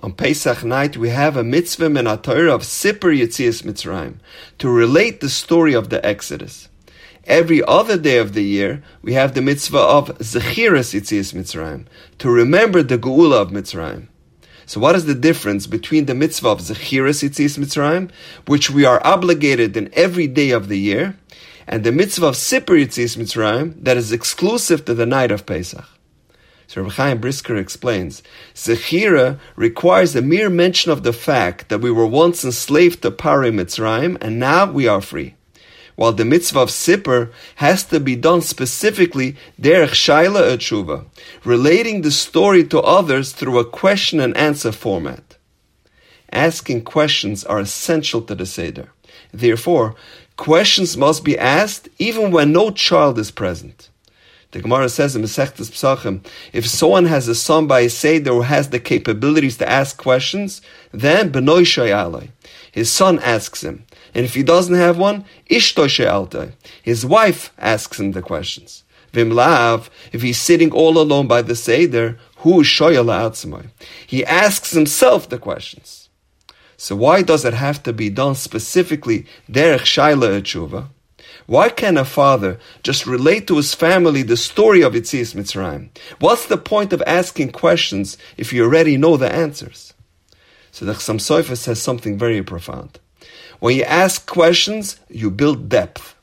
On Pesach night, we have a mitzvah min Torah of Sipur Yitzias Mitzrayim to relate the story of the Exodus. Every other day of the year, we have the mitzvah of Zechiras Yitzias Mitzrayim to remember the Geula of Mitzrayim. So, what is the difference between the mitzvah of Zechiras Yitzias Mitzrayim, which we are obligated in every day of the year, and the mitzvah of Sipur Yitzias Mitzrayim that is exclusive to the night of Pesach? So Rabbi Chaim Brisker explains, Zechira requires a mere mention of the fact that we were once enslaved to Pari Mitzrayim and now we are free. While the mitzvah of Sipur has to be done specifically derech shailaetshuva, relating the story to others through a question and answer format. Asking questions are essential to the Seder. Therefore, questions must be asked even when no child is present. The Gemara says in Masechtas Pesachim, if someone has a son by a Seder who has the capabilities to ask questions, then Benoy Shayalai. His son asks him. And if he doesn't have one, Ishto Shayaltai. His wife asks him the questions. Vimlav, if he's sitting all alone by the Seder, who Shoyala He asks himself the questions. So why does it have to be done specifically derech shayla etshuva? Why can a father just relate to his family the story of Yitzias Mitzrayim? What's the point of asking questions if you already know the answers? So the Chassam Sofer says something very profound. When you ask questions, you build depth.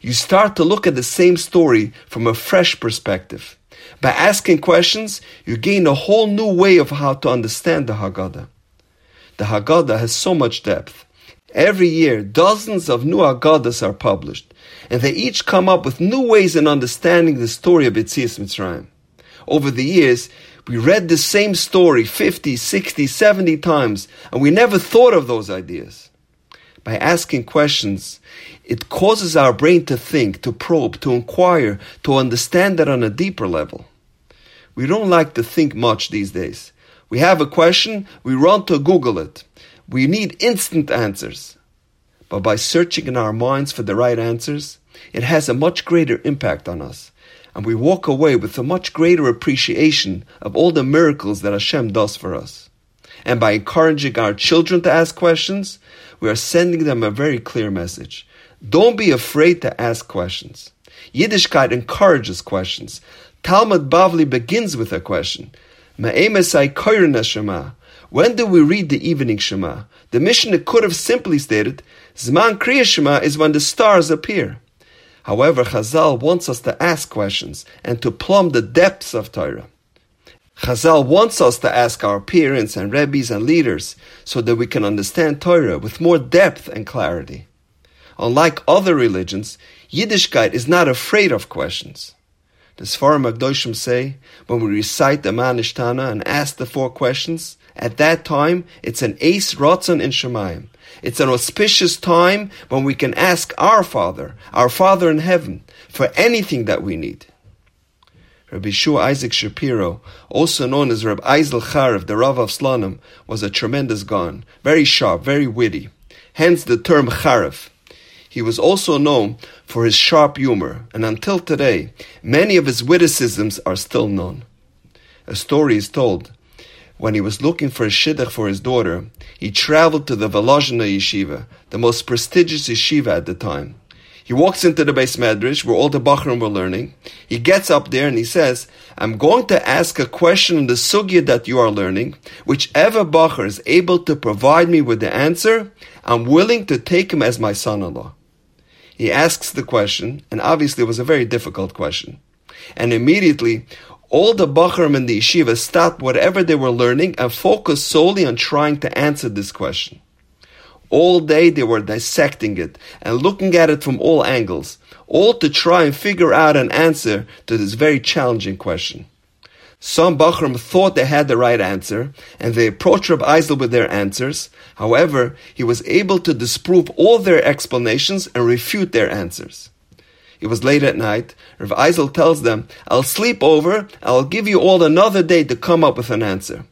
You start to look at the same story from a fresh perspective. By asking questions, you gain a whole new way of how to understand the Haggadah. The Haggadah has so much depth. Every year, dozens of new Haggadahs are published, and they each come up with new ways in understanding the story of Yitzias Mitzrayim. Over the years, we read the same story 50, 60, 70 times, and we never thought of those ideas. By asking questions, it causes our brain to think, to probe, to inquire, to understand that on a deeper level. We don't like to think much these days. We have a question, we run to Google it. We need instant answers. But by searching in our minds for the right answers, it has a much greater impact on us. And we walk away with a much greater appreciation of all the miracles that Hashem does for us. And by encouraging our children to ask questions, we are sending them a very clear message. Don't be afraid to ask questions. Yiddishkeit encourages questions. Talmud Bavli begins with a question. When do we read the evening Shema? The Mishnah could have simply stated, Zman Kriya Shema is when the stars appear. However, Chazal wants us to ask questions and to plumb the depths of Torah. Chazal wants us to ask our parents and rabbis and leaders so that we can understand Torah with more depth and clarity. Unlike other religions, Yiddishkeit is not afraid of questions. The Sfarim Agdoshim say, when we recite the Manishtana and ask the four questions, at that time, it's an ace rotzon in Shemayim. It's an auspicious time when we can ask our Father, our Father in heaven, for anything that we need. Rabbi Shua Isaac Shapiro, also known as Rabbi Eisel Charev, the Rav of Slonim, was a tremendous gaon, very sharp, very witty. Hence the term Charev. He was also known for his sharp humor, and until today, many of his witticisms are still known. A story is told when he was looking for a shidduch for his daughter, he traveled to the Volozhiner yeshiva, the most prestigious yeshiva at the time. He walks into the beis medrash where all the Bachrim were learning. He gets up there and he says, I'm going to ask a question on the sugya that you are learning. Whichever Bachar is able to provide me with the answer, I'm willing to take him as my son-in-law. He asks the question, and obviously it was a very difficult question. And immediately, all the Bachrim in the yeshiva stopped whatever they were learning and focused solely on trying to answer this question. All day they were dissecting it and looking at it from all angles, all to try and figure out an answer to this very challenging question. Some Bachrim thought they had the right answer, and they approached Reb Eisel with their answers. However, he was able to disprove all their explanations and refute their answers. It was late at night. Rav Eisel tells them, I'll sleep over, I'll give you all another day to come up with an answer.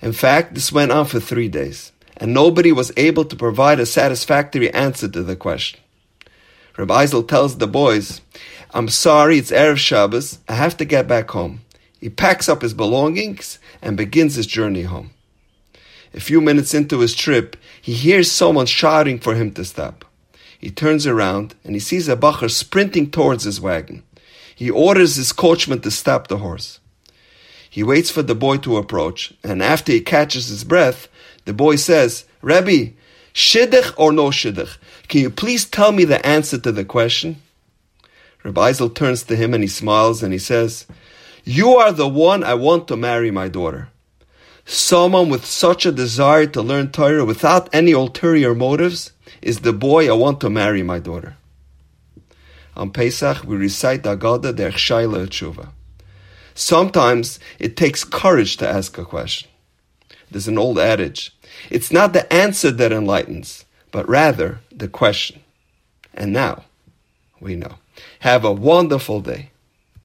In fact, this went on for three days, and nobody was able to provide a satisfactory answer to the question. Rav Eisel tells the boys, I'm sorry, it's Erev Shabbos, I have to get back home. He packs up his belongings and begins his journey home. A few minutes into his trip, he hears someone shouting for him to stop. He turns around and he sees a bacher sprinting towards his wagon. He orders his coachman to stop the horse. He waits for the boy to approach, and after he catches his breath, the boy says, Rebbe, shidduch or no shidduch? Can you please tell me the answer to the question? Rabbi Eisel turns to him and he smiles and he says, You are the one I want to marry my daughter. Someone with such a desire to learn Torah without any ulterior motives is the boy I want to marry my daughter. On Pesach, we recite the Haggadah der Shaila Tshuva. Sometimes it takes courage to ask a question. There's an old adage. It's not the answer that enlightens, but rather the question. And now we know. Have a wonderful day.